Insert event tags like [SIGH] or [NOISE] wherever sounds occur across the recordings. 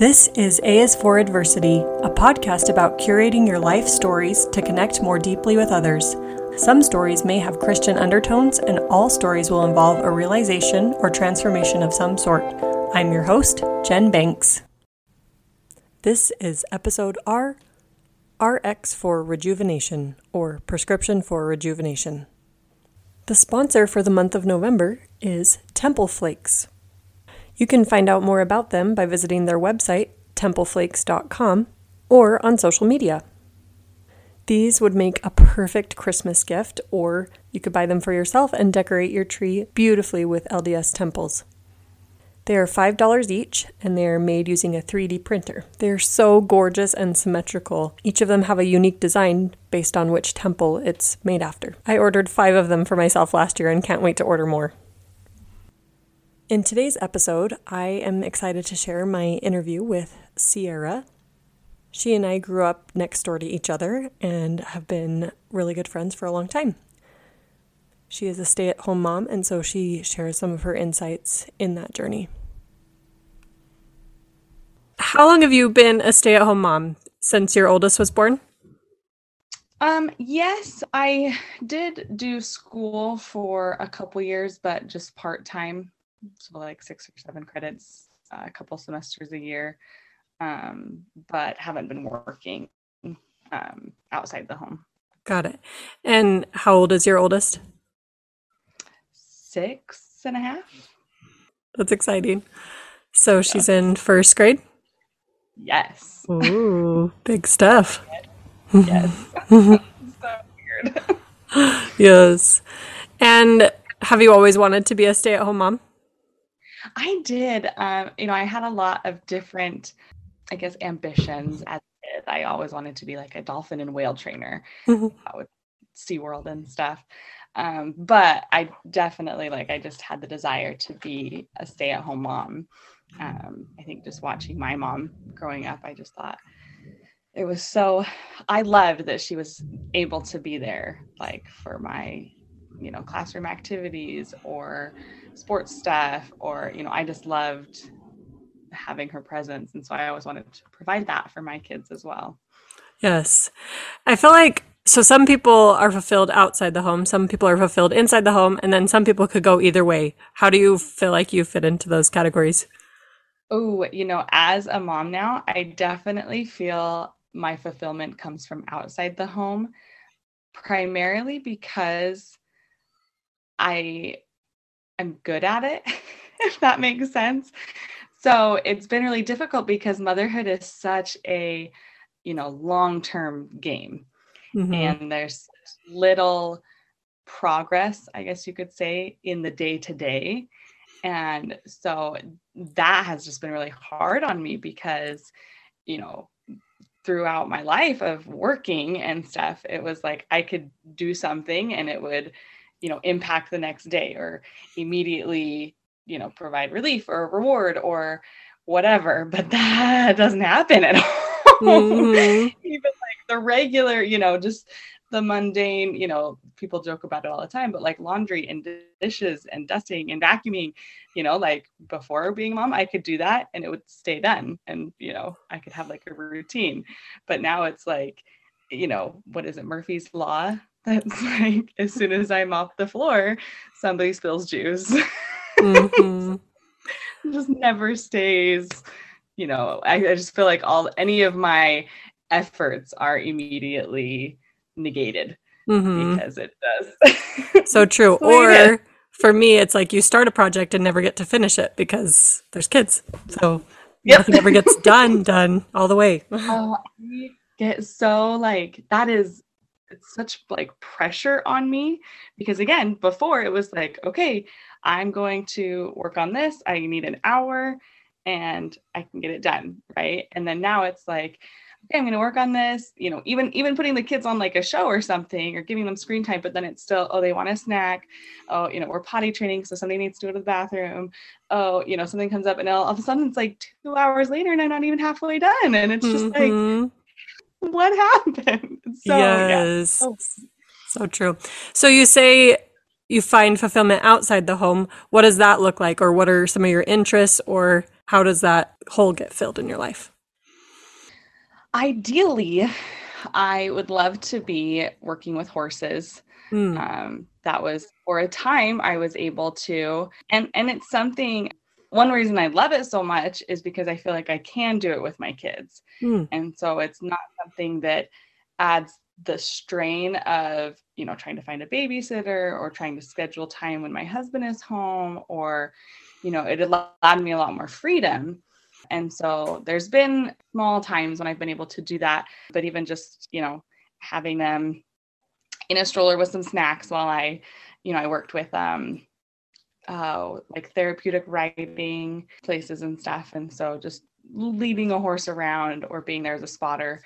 This is A is for Adversity, a podcast about curating your life stories to connect more deeply with others. Some stories may have Christian undertones, and all stories will involve a realization or transformation of some sort. I'm your host, Jen Banks. This is episode R RX for Rejuvenation, or Prescription for Rejuvenation. The sponsor for the month of November is Temple Flakes. You can find out more about them by visiting their website, templeflakes.com, or on social media. These would make a perfect Christmas gift, or you could buy them for yourself and decorate your tree beautifully with LDS temples. They are $5 each and they are made using a 3D printer. They are so gorgeous and symmetrical. Each of them have a unique design based on which temple it's made after. I ordered five of them for myself last year and can't wait to order more. In today's episode, I am excited to share my interview with Sierra. She and I grew up next door to each other and have been really good friends for a long time. She is a stay at home mom, and so she shares some of her insights in that journey. How long have you been a stay at home mom? Since your oldest was born? Um, yes, I did do school for a couple years, but just part time so like six or seven credits, uh, a couple semesters a year, um, but haven't been working um, outside the home. Got it. And how old is your oldest? Six and a half. That's exciting. So she's in first grade? Yes. Ooh, big stuff. Yes. [LAUGHS] [LAUGHS] so weird. [LAUGHS] yes. And have you always wanted to be a stay at home mom? I did. Um, you know, I had a lot of different, I guess, ambitions as a kid. I always wanted to be like a dolphin and whale trainer mm-hmm. with SeaWorld and stuff. Um, but I definitely like I just had the desire to be a stay-at-home mom. Um, I think just watching my mom growing up, I just thought it was so I loved that she was able to be there like for my you know classroom activities or sports stuff or you know i just loved having her presence. And so i always wanted to provide that for my kids as well. Yes. I feel like so some people are fulfilled outside the home some people are fulfilled inside the home and then some people could go either way. How do you feel like you fit into those categories? Oh you know as a mom now i definitely feel my fulfillment comes from outside the home primarily because I am good at it, [LAUGHS] if that makes sense. So it's been really difficult because motherhood is such a, you know, long-term game. Mm-hmm. And there's little progress, I guess you could say, in the day to day. And so that has just been really hard on me because, you know, throughout my life of working and stuff, it was like I could do something and it would you know impact the next day or immediately you know provide relief or reward or whatever [LAUGHS] but that doesn't happen at [LAUGHS] all mm-hmm. [LAUGHS] even like the regular you know just the mundane you know people joke about it all the time but like laundry and dishes and dusting and vacuuming you know like before being mom i could do that and it would stay done and you know i could have like a routine. But now it's like you know what is it murphy's law that's [LAUGHS] like as soon as I'm off the floor, somebody spills juice. Mm-hmm. [LAUGHS] just never stays. You know, I, I just feel like all any of my efforts are immediately negated mm-hmm. because it does. so [LAUGHS] true. or for me, it's like you start a project and never get to finish it because there's kids. So yep. nothing ever gets done, done all the way. oh, I get so like that is it's such like pressure on me because again before it was like okay i'm going to work on this i need an hour and i can get it done right? And then now it's like okay i'm going to work on this you know even even putting the kids on like a show or something or giving them screen time but then it's still oh they want a snack. Oh you know we're potty training so somebody needs to go to the bathroom. Oh you know something comes up and all, all of a sudden it's like two hours later and i'm not even halfway done and it's just mm-hmm. like [LAUGHS] what happened? So, yes. Yeah. Oh. So true. So you say you find fulfillment outside the home. What does that look like? Or what are some of your interests? Or how does that hole get filled in your life? Ideally, I would love to be working with horses. Mm. Um, that was for a time I was able to, and and it's something. One reason I love it so much is because I feel like I can do it with my kids, mm. and so it's not something that adds the strain of you know trying to find a babysitter or trying to schedule time when my husband is home or you know it allowed me a lot more freedom and so there's been small times when I've been able to do that, but even just, you know, having them in a stroller with some snacks while I, you know, I worked with um uh like therapeutic riding places and stuff. And so just leading a horse around or being there as a spotter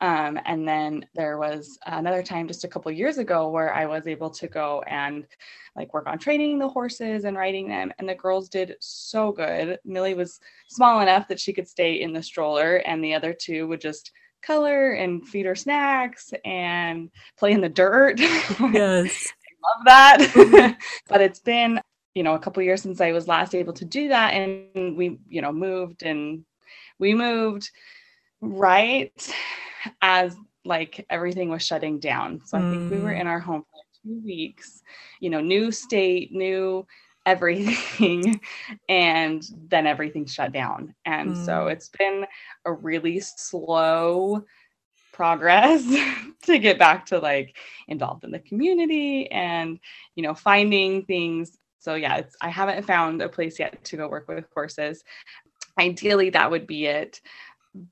um, and then there was another time just a couple years ago where I was able to go and like work on training the horses and riding them. And the girls did so good. Millie was small enough that she could stay in the stroller, and the other two would just color and feed her snacks and play in the dirt. [LAUGHS] Yes. I love that. [LAUGHS] but it's been, you know, a couple years since I was last able to do that. And we, you know, moved and we moved right as like everything was shutting down. So I think we were mm. in our home for like two weeks, you know, new state, new everything, [LAUGHS] and then everything shut down. And mm. so it's been a really slow progress [LAUGHS] to get back to like involved in the community and you know finding things so yeah it's i haven't found a place yet to go work with horses ideally that would be it.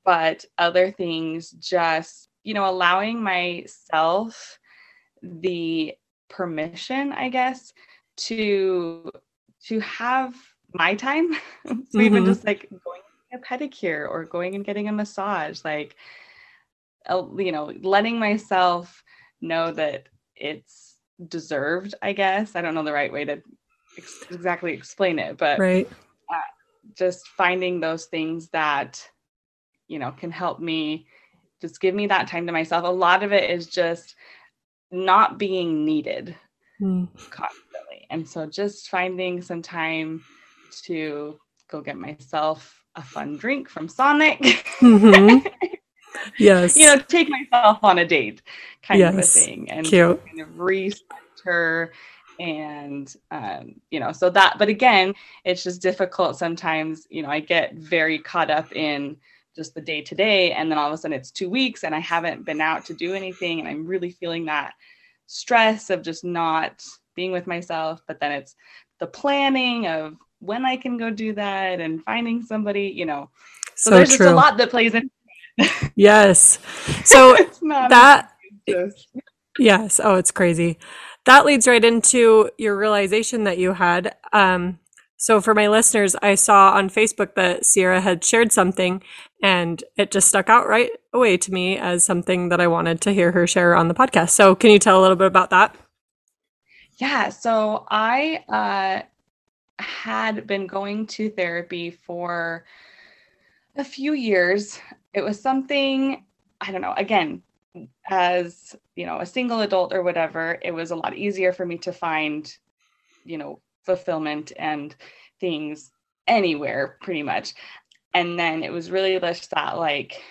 But other things just you know allowing myself the permission i guess to to have my time. [LAUGHS] So mm-hmm. even just like going a pedicure or going and getting a massage like you know letting myself know that it's deserved i guess. I don't know the right way to ex- exactly explain it but right uh, just finding those things that you know can help me just give me that time to myself a lot of it is just not being needed mm. constantly and so just finding some time to go get myself a fun drink from sonic mm-hmm. [LAUGHS] yes you know take myself on a date kind yes. of a thing and Cute. kind of recenter and um, you know so that but again it's just difficult sometimes you know i get very caught up in just the day to day and then all of a sudden it's two weeks and i haven't been out to do anything and i'm really feeling that stress of just not being with myself but then it's the planning of when i can go do that and finding somebody you know. So, so there's true. just a lot that plays in yes. [LAUGHS] So that yes. Oh it's crazy that leads right into your realization that you had um so for my listeners, I saw on Facebook that Sierra had shared something and it just stuck out right away to me as something that I wanted to hear her share on the podcast. So can you tell a little bit about that? Yeah. So I uh, had been going to therapy for a few years. It was something, I don't know, again, as you know, a single adult or whatever, it was a lot easier for me to find, you know, fulfillment and things anywhere pretty much. And then it was really just that like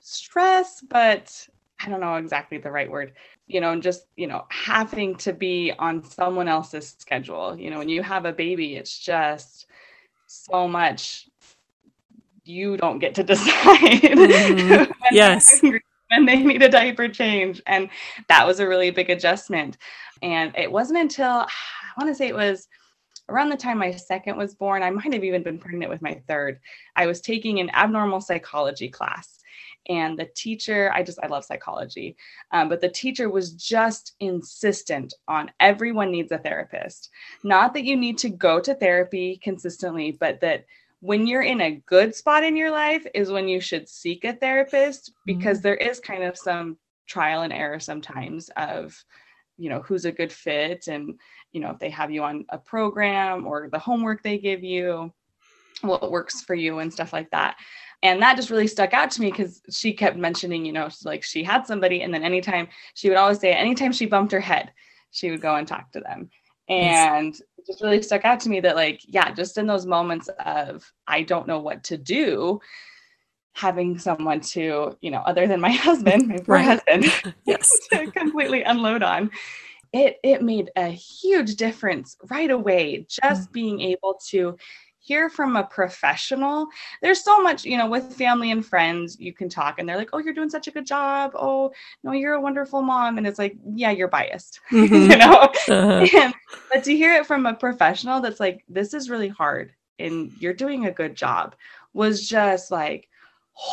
stress, but I don't know exactly the right word, you know, and just, you know, having to be on someone else's schedule. You know, when you have a baby, it's just so much you don't get to [LAUGHS] decide. Mm-hmm. [LAUGHS] yes. And they need a diaper change. And that was a really big adjustment. And it wasn't until I want to say it was around the time my second was born, I might have even been pregnant with my third. I was taking an abnormal psychology class. And the teacher, I just, I love psychology, um, but the teacher was just insistent on everyone needs a therapist. Not that you need to go to therapy consistently, but that when you're in a good spot in your life is when you should seek a therapist because mm-hmm. there is kind of some trial and error sometimes of you know who's a good fit and you know if they have you on a program or the homework they give you what works for you and stuff like that and that just really stuck out to me because she kept mentioning you know like she had somebody and then anytime she would always say anytime she bumped her head she would go and talk to them And it just really stuck out to me that, like, yeah, just in those moments of I don't know what to do, having someone to, you know, other than my [LAUGHS] husband, my poor right. husband, [LAUGHS] [LAUGHS] yes, to completely unload on. It it made a huge difference right away. Just mm. being able to hear from a professional. There's so much, you know, with family and friends, you can talk and they're like, oh, you're doing such a good job. Oh, no, you're a wonderful mom. And it's like, yeah, you're biased, [LAUGHS] mm-hmm. you know? Uh-huh. [LAUGHS] And, but to hear it from a professional that's like, this is really hard and you're doing a good job was just like,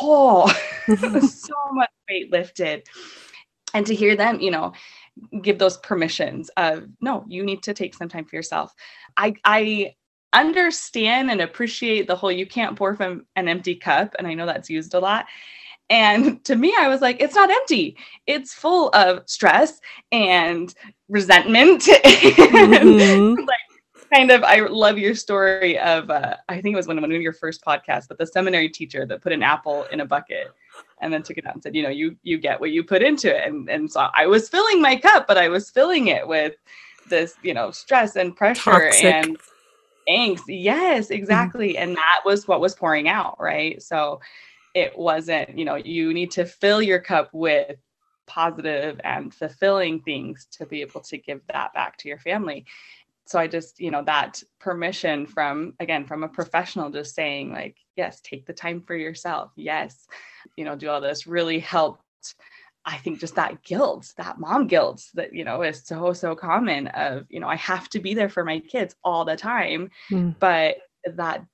oh, [LAUGHS] so much weight lifted. And to hear them, you know, give those permissions of no, you need to take some time for yourself. I I understand and appreciate the whole you can't pour from an empty cup. And I know that's used a lot. And to me, I was like, it's not empty. It's full of stress and resentment. [LAUGHS] Mm-hmm. and [LAUGHS] like, kind of, I love your story of, uh, I think it was one, of, one of your first podcasts, but the seminary teacher that put an apple in a bucket and then took it out and said, you know, you, you get what you put into it. And, and so I was filling my cup, but I was filling it with this, you know, stress and pressure Toxic. and angst. Yes, mm-hmm. exactly. And that was what was pouring out, right? So it wasn't, you know, you need to fill your cup with positive and fulfilling things to be able to give that back to your family. So I just, you know, that permission from, again, from a professional just saying, like, yes, take the time for yourself. Yes, you know, do all this really helped I think just that guilt, that mom guilt that, you know, is so, so common of, you know, I have to be there for my kids all the time. Mm. But that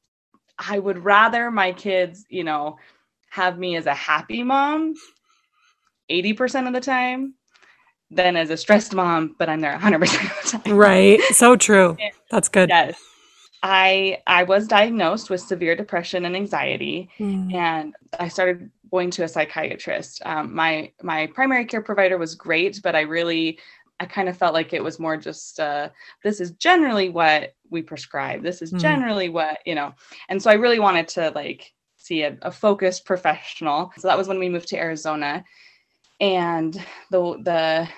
I would rather my kids, you know, have me as a happy mom 80% of the time than as a stressed mom, but I'm there 100% [LAUGHS] of the time. Right. So true. That's good. Yes. I I was diagnosed with severe depression and anxiety, mm. and I started going to a psychiatrist. Um, my my primary care provider was great, but I really I kind of felt like it was more just uh, this is generally what we prescribe. This is mm. generally what you know, and so I really wanted to like see a, a focused professional. So that was when we moved to Arizona, and the the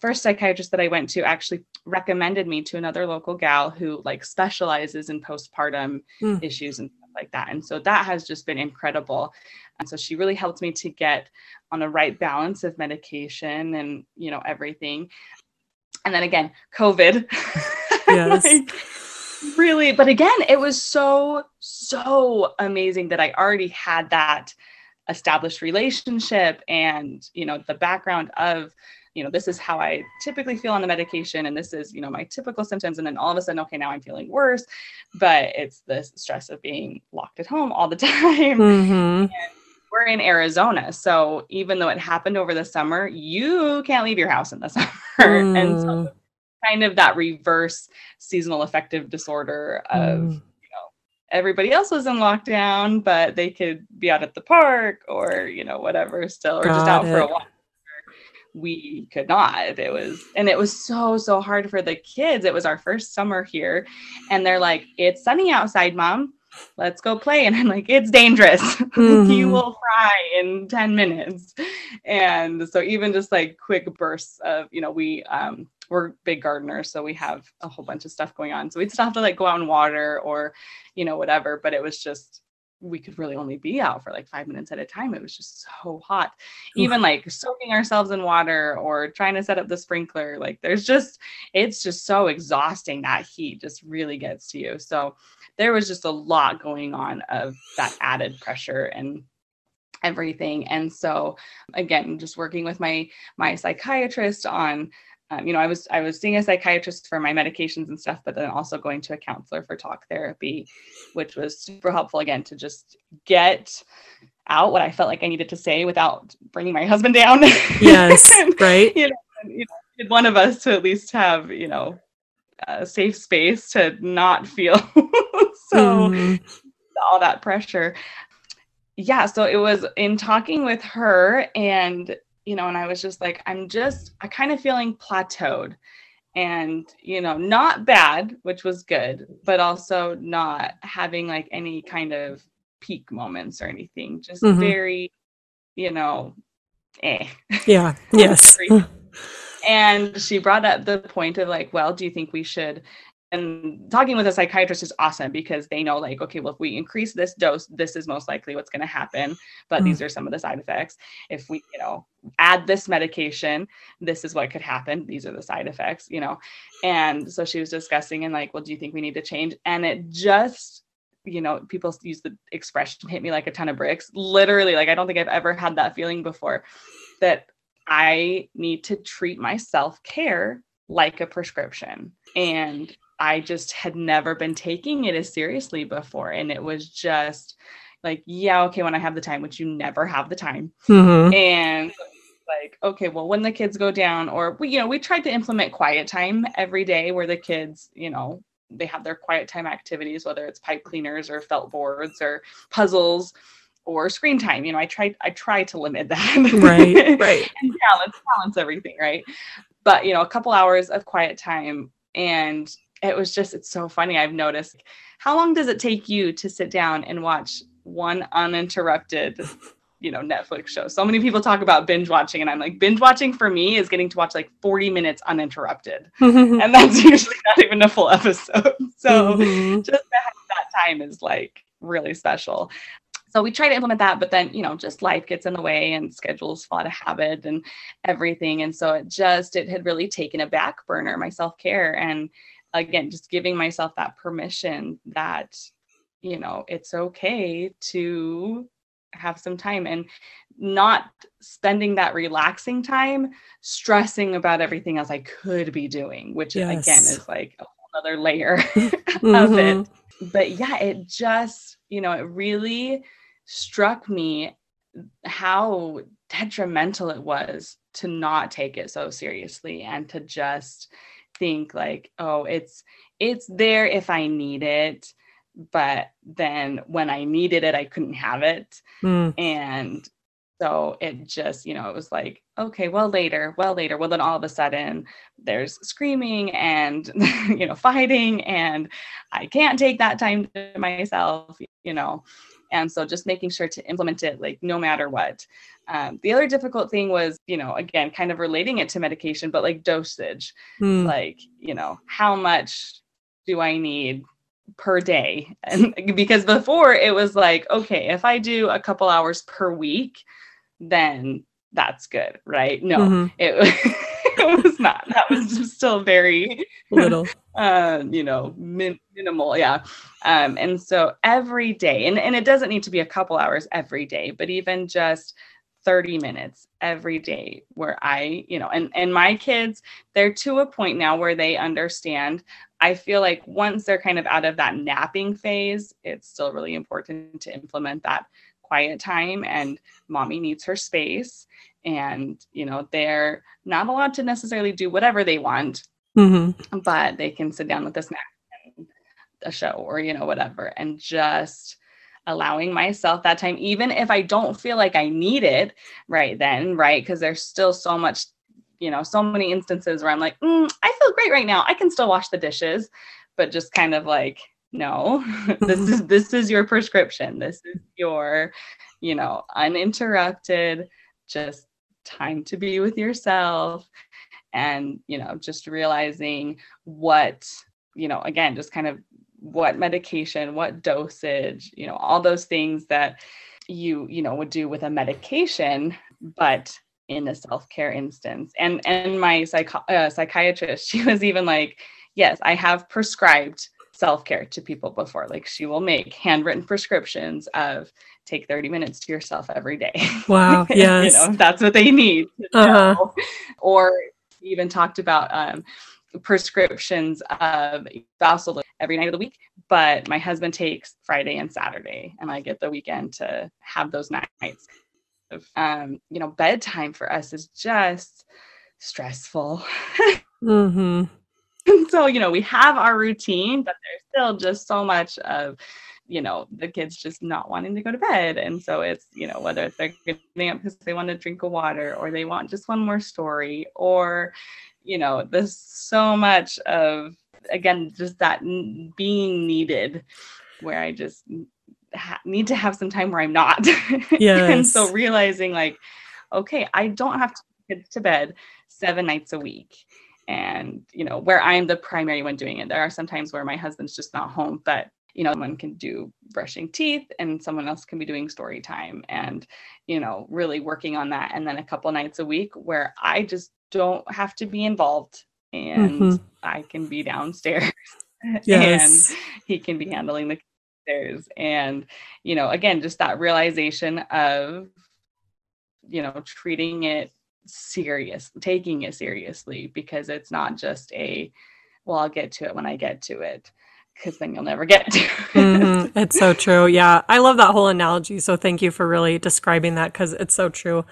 first psychiatrist that I went to actually recommended me to another local gal who like specializes in postpartum mm. issues and stuff like that. And so that has just been incredible. And so she really helped me to get on a right balance of medication and, you know, everything. And then again, COVID. [LAUGHS] Yes. like, really, but again, it was so, so amazing that I already had that established relationship and, you know, the background of you know, this is how I typically feel on the medication, and this is, you know, my typical symptoms. And then all of a sudden, okay, now I'm feeling worse, but it's the stress of being locked at home all the [LAUGHS] time. Mm-hmm. We're in Arizona. So even though it happened over the summer, you can't leave your house in the [LAUGHS] summer. Mm. And so mm. kind of that reverse seasonal affective disorder of, mm. you know, everybody else was in lockdown, but they could be out at the park or, you know, whatever still, or Got just out it. for a walk we could not. It was, and it was so, so hard for the kids. It was our first summer here. And they're like, it's sunny outside, mom. Let's go play. And I'm like, it's dangerous. [LAUGHS] Mm-hmm. you will fry in 10 minutes. And so, even just like quick bursts of, you know, we, um, we're big gardeners, so we have a whole bunch of stuff going on. So we'd still have to like go out and water or, you know, whatever. But it was just we could really only be out for like five minutes at a time. It was just so hot. Even like soaking ourselves in water or trying to set up the sprinkler, like there's just, it's just so exhausting. That heat just really gets to you. So there was just a lot going on of that added pressure and everything and so again just working with my my psychiatrist on um, you know, I was I was seeing a psychiatrist for my medications and stuff, but then also going to a counselor for talk therapy, which was super helpful again to just get out what I felt like I needed to say without bringing my husband down. Yes, [LAUGHS] and, right. You know, you know, one of us to at least have you know a safe space to not feel [LAUGHS] so mm. all that pressure. Yeah, so it was in talking with her and you know, and I was just like, I'm just, I kind of feeling plateaued and, you know, not bad, which was good, but also not having like any kind of peak moments or anything, just mm-hmm. very, you know, eh. Yeah. [LAUGHS] yes. [LAUGHS] and she brought up the point of like, well, do you think we should and talking with a psychiatrist is awesome because they know like okay well if we increase this dose this is most likely what's going to happen but mm. these are some of the side effects. If we you know add this medication this is what could happen. These are the side effects you know. And so she was discussing and like well do you think we need to change? And it just you know people use the expression hit me like a ton of bricks. Literally like i don't think i've ever had that feeling before that i need to treat my self-care like a prescription. And I just had never been taking it as seriously before. And it was just like, yeah, okay, when I have the time, which you never have the time. Mm-hmm. And like, okay, well, when the kids go down, or we, you know, we tried to implement quiet time every day where the kids, you know, they have their quiet time activities, whether it's pipe cleaners or felt boards or puzzles or screen time. You know, I tried I try to limit [LAUGHS] that. Right. [LAUGHS] Right. and balance, balance everything, right? But you know, a couple hours of quiet time and it was just it's so funny i've noticed. How long does it take you to sit down and watch one uninterrupted you know netflix show? So many people talk about binge watching and i'm like binge watching for me is getting to watch like 40 minutes uninterrupted. [LAUGHS] And that's usually not even a full episode. [LAUGHS] So mm-hmm. just that time is like really special. So we try to implement that but then you know just life gets in the way and schedules fall out of habit and everything. And so it just it had really taken a back burner my self-care. And again just giving myself that permission that you know it's okay to have some time and not spending that relaxing time stressing about everything else I could be doing, which yes. again is like a whole other layer mm-hmm. [LAUGHS] of it. Mm-hmm. But yeah, it just, you know, it really struck me how detrimental it was to not take it so seriously and to just think like oh it's it's there if i need it but then when i needed it i couldn't have it. Mm. and so it just you know it was like okay well later well later. Well then all of a sudden there's screaming and [LAUGHS] you know fighting and i can't take that time to myself you know and so just making sure to implement it like no matter what um, the other difficult thing was you know again kind of relating it to medication but like dosage mm. like you know how much do i need per day [LAUGHS] and because before it was like okay if i do a couple hours per week then that's good right no mm-hmm. it [LAUGHS] [LAUGHS] it was not. That was still very little, uh, [LAUGHS] you know, min- minimal. Yeah. Um, and so every day, and, and it doesn't need to be a couple hours every day, but even just 30 minutes every day where I, you know, and and my kids, they're to a point now where they understand. I feel like once they're kind of out of that napping phase, it's still really important to implement that quiet time and mommy needs her space and you know they're not allowed to necessarily do whatever they want mm-hmm. but they can sit down with a snack and a show or you know whatever and just allowing myself that time even if i don't feel like i need it right then right? Because there's still so much you know so many instances where i'm like mm, i feel great right now. I can still wash the dishes but just kind of like no [LAUGHS] this is [LAUGHS] this is your prescription. This is your you know uninterrupted just time to be with yourself and you know just realizing what you know again just kind of what medication what dosage you know all those things that you you know would do with a medication but in a self-care instance. And and my psych- uh, psychiatrist [LAUGHS] she was even like yes i have prescribed self-care to people before. Like she will make handwritten prescriptions of take 30 minutes to yourself every day. [LAUGHS] Wow yes you know that's what they need uh-huh. or even talked about um, prescriptions of spousal every night of the week but my husband takes friday and saturday and i get the weekend to have those nights um, you know bedtime for us is just stressful. [LAUGHS] Mm-hmm. So you know we have our routine but there's still just so much of you know the kids just not wanting to go to bed. And so it's you know whether they're getting up because they want to drink a water or they want just one more story or you know there's so much of again just that being needed where i just ha- need to have some time where i'm not. Yes. [LAUGHS] and so realizing like okay i don't have to get to bed seven nights a week. And you know where i'm the primary one doing it. There are some times where my husband's just not home but you know someone can do brushing teeth and someone else can be doing story time and you know really working on that and then a couple nights a week where i just don't have to be involved and mm-hmm. i can be downstairs [LAUGHS] yes. and he can be handling the stairs and you know again just that realization of you know treating it serious taking it seriously because it's not just a well i'll get to it when i get to it because then you'll never get to [LAUGHS] it. Mm-hmm. It's so true. Yeah. I love that whole analogy. So thank you for really describing that because it's so true.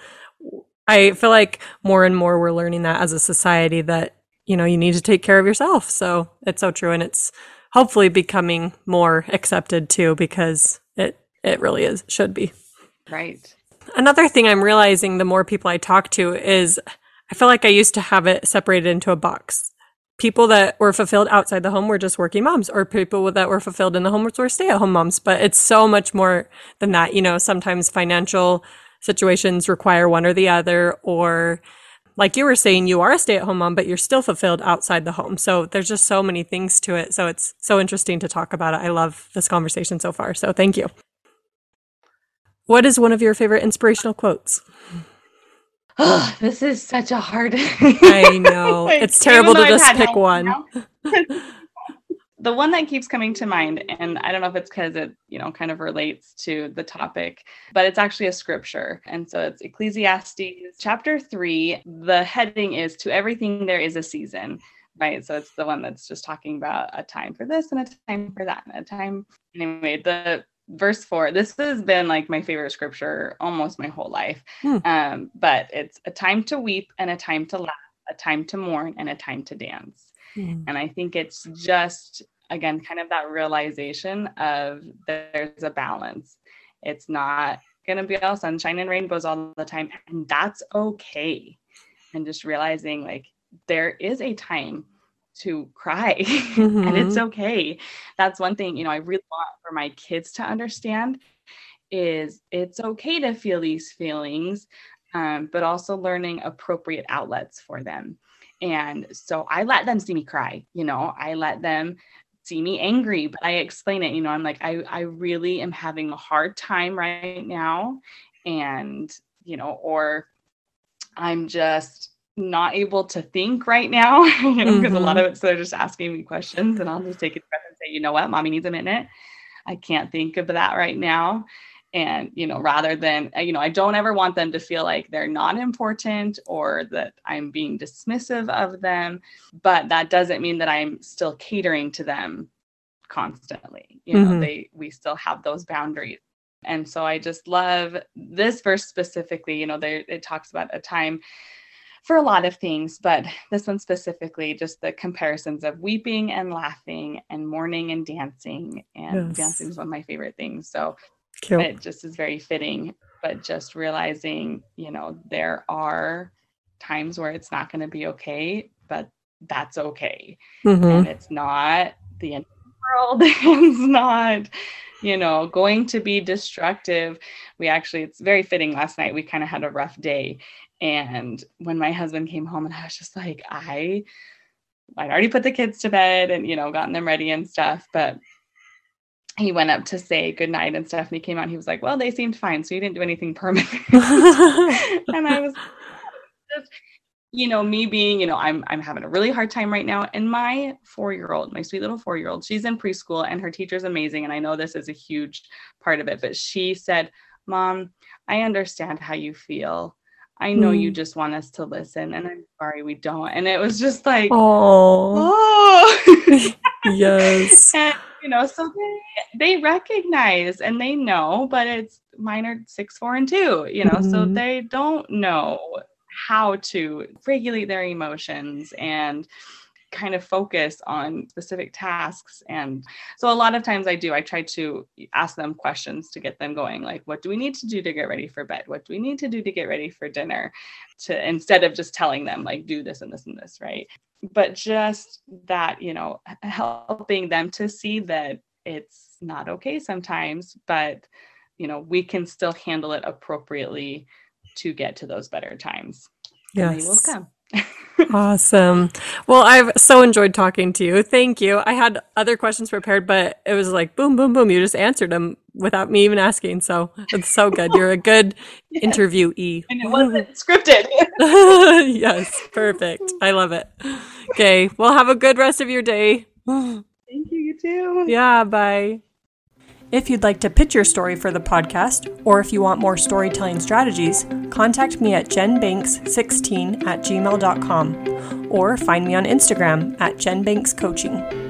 I feel like more and more we're learning that as a society that, you know, you need to take care of yourself. So it's so true. And it's hopefully becoming more accepted too because it, it really is, should be. Right. Another thing I'm realizing the more people I talk to is I feel like I used to have it separated into a box. People that were fulfilled outside the home were just working moms, or people that were fulfilled in the home were stay at home moms. But it's so much more than that. You know, sometimes financial situations require one or the other, or like you were saying, you are a stay at home mom, but you're still fulfilled outside the home. So there's just so many things to it. So it's so interesting to talk about it. I love this conversation so far. So thank you. What is one of your favorite inspirational quotes? Oh, [GASPS] this is such a hard. [LAUGHS] I know [LAUGHS] like, it's terrible to just pick one. [LAUGHS] the one that keeps coming to mind, and I don't know if it's because it, you know, kind of relates to the topic, but it's actually a scripture, and so it's Ecclesiastes chapter three. The heading is "To everything there is a season." Right, so it's the one that's just talking about a time for this and a time for that, and a time. Anyway, the verse four this has been like my favorite scripture almost my whole life hmm. um, but it's a time to weep and a time to laugh a time to mourn and a time to dance hmm. and i think it's just again kind of that realization of there's a balance it's not going to be all sunshine and rainbows all the time and that's okay and just realizing like there is a time to cry mm-hmm. [LAUGHS] and it's mm-hmm. okay that's one thing you know i really want for my kids to understand is it's okay to feel these feelings um, but also learning appropriate outlets for them and so i let them see me cry you know i let them see me angry but i explain it you know i'm like i i really am having a hard time right now and you know or i'm just not able to think right now, [LAUGHS] you know, because mm-hmm. a lot mm-hmm. of it, so they're just asking me questions and I'll just take a breath and say, you know what, mommy needs a minute. I can't think of that right now. And, you know, rather than, uh, you know, I don't ever want them to feel like they're not important or that I'm being dismissive of them. But that doesn't mean that I'm still catering to them constantly. You know, mm-hmm. they, we still have those boundaries. And so I just love this verse specifically. You know, there it talks about a time for a lot of things, but this one specifically, just the comparisons of weeping and laughing and mourning and dancing. And yes. dancing is one of my favorite things. So Cute. it just is very fitting. But just realizing, you know, there are times where it's not going to be okay, but that's okay. Mm-hmm. And it's not the end of the world. [LAUGHS] it's not you know, going to be destructive. We actually, it's very fitting. Last night, we kind of had a rough day. And when my husband came home, and I was just like, I, I'd already put the kids to bed and, you know, gotten them ready and stuff. But he went up to say goodnight and stuff. And he came out, he was like, Well, they seemed fine. So you didn't do anything permanent. [LAUGHS] [LAUGHS] and I was just, you know, me being, you know, I'm I'm having a really hard time right now. And my four-year-old, my sweet little four-year-old, she's in preschool and her teacher's amazing. And I know this is a huge part of it, but she said, Mom, I understand how you feel. I know mm. you just want us to listen, and I'm sorry we don't. And it was just like, oh, [LAUGHS] yes. and, you know, so they they recognize and they know, but it's mine are six, four, and two. You know, mm-hmm. so they don't know how to regulate their emotions and kind of focus on specific tasks. And so a lot of times i do i try to ask them questions to get them going like what do we need to do to get ready for bed? What do we need to do to get ready for dinner? To instead of just telling them like do this and this and this right? But just that you know helping them to see that it's not okay sometimes but you know we can still handle it appropriately to get to those better times. Yes. Awesome. Well, I've so enjoyed talking to you. Thank you. I had other questions prepared, but it was like boom, boom, boom. You just answered them without me even asking. So it's so good. You're a good [LAUGHS] yes. interviewee. And it wasn't scripted. [LAUGHS] yes, perfect. I love it. Okay. Well, have a good rest of your day. Thank you. You too. Yeah. Bye. If you'd like to pitch your story for the podcast, or if you want more storytelling strategies, contact me at jenbanks16 at gmail.com or find me on Instagram at jenbankscoaching.